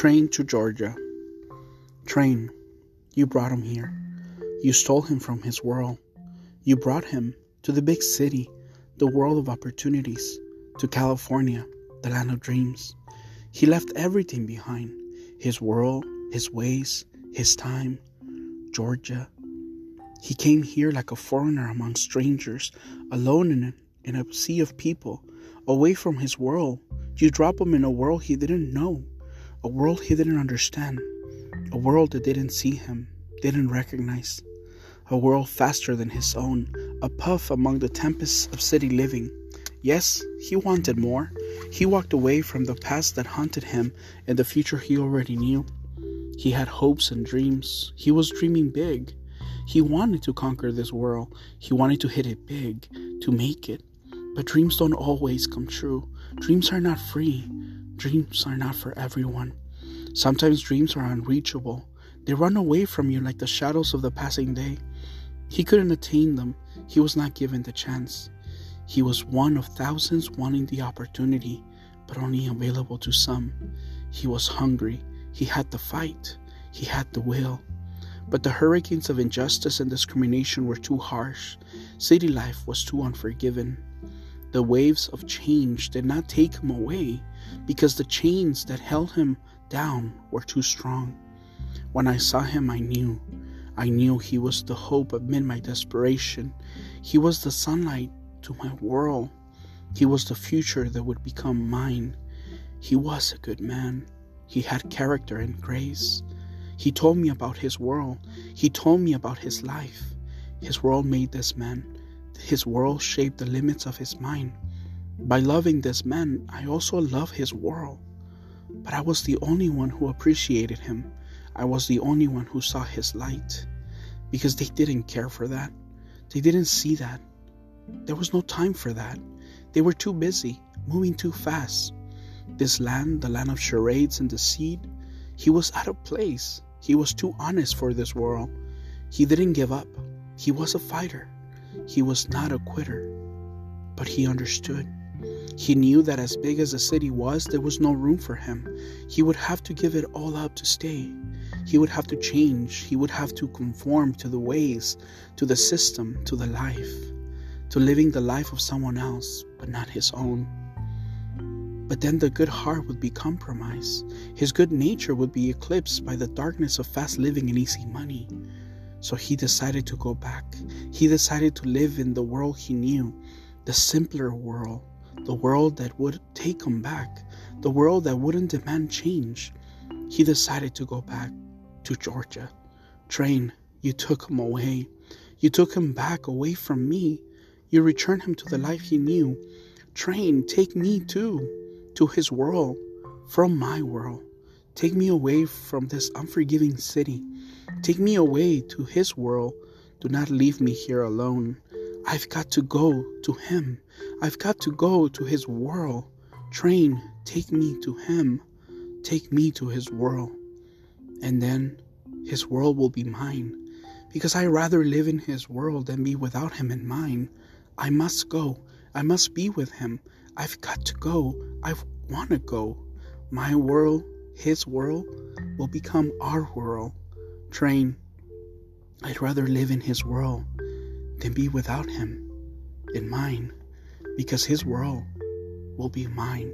Train to Georgia. Train, you brought him here. You stole him from his world. You brought him to the big city, the world of opportunities, to California, the land of dreams. He left everything behind his world, his ways, his time, Georgia. He came here like a foreigner among strangers, alone in a, in a sea of people, away from his world. You drop him in a world he didn't know, a world he didn't understand, a world that didn't see him, didn't recognize, a world faster than his own, a puff among the tempests of city living. Yes, he wanted more. He walked away from the past that haunted him and the future he already knew. He had hopes and dreams. He was dreaming big. He wanted to conquer this world. He wanted to hit it big, to make it. But dreams don't always come true. Dreams are not free. Dreams are not for everyone. Sometimes dreams are unreachable. They run away from you like the shadows of the passing day. He couldn't attain them. He was not given the chance. He was one of thousands wanting the opportunity, but only available to some. He was hungry. He had the fight. He had the will. But the hurricanes of injustice and discrimination were too harsh. City life was too unforgiving. The waves of change did not take him away because the chains that held him down were too strong. When I saw him, I knew. I knew he was the hope amid my desperation. He was the sunlight to my world. He was the future that would become mine. He was a good man. He had character and grace. He told me about his world. He told me about his life. His world made this man. His world shaped the limits of his mind. By loving this man, I also love his world. But I was the only one who appreciated him. I was the only one who saw his light. Because they didn't care for that. They didn't see that. There was no time for that. They were too busy, moving too fast. This land, the land of charades and deceit, he was out of place. He was too honest for this world. He didn't give up. He was a fighter. He was not a quitter. But he understood. He knew that as big as the city was, there was no room for him. He would have to give it all up to stay. He would have to change. He would have to conform to the ways, to the system, to the life, to living the life of someone else, but not his own. But then the good heart would be compromised. His good nature would be eclipsed by the darkness of fast living and easy money. So he decided to go back. He decided to live in the world he knew, the simpler world, the world that would take him back, the world that wouldn't demand change. He decided to go back to Georgia. Train, you took him away. You took him back away from me. You returned him to the life he knew. Train, take me too to his world from my world. Take me away from this unforgiving city. Take me away to his world. Do not leave me here alone. I've got to go to him. I've got to go to his world. Train, take me to him. Take me to his world. And then his world will be mine. Because I rather live in his world than be without him in mine. I must go. I must be with him. I've got to go. I want to go. My world, his world, will become our world. Train, I'd rather live in his world than be without him in mine, because his world will be mine.